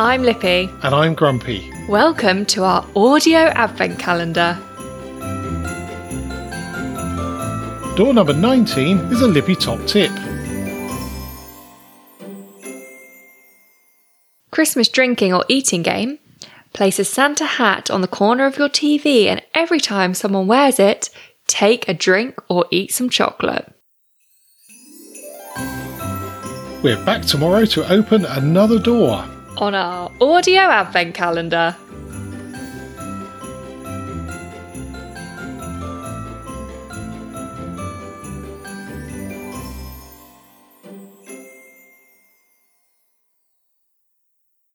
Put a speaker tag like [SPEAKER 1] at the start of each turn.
[SPEAKER 1] I'm Lippy.
[SPEAKER 2] And I'm Grumpy.
[SPEAKER 1] Welcome to our audio advent calendar.
[SPEAKER 2] Door number 19 is a Lippy top tip.
[SPEAKER 1] Christmas drinking or eating game. Place a Santa hat on the corner of your TV, and every time someone wears it, take a drink or eat some chocolate.
[SPEAKER 2] We're back tomorrow to open another door.
[SPEAKER 1] On our audio advent calendar.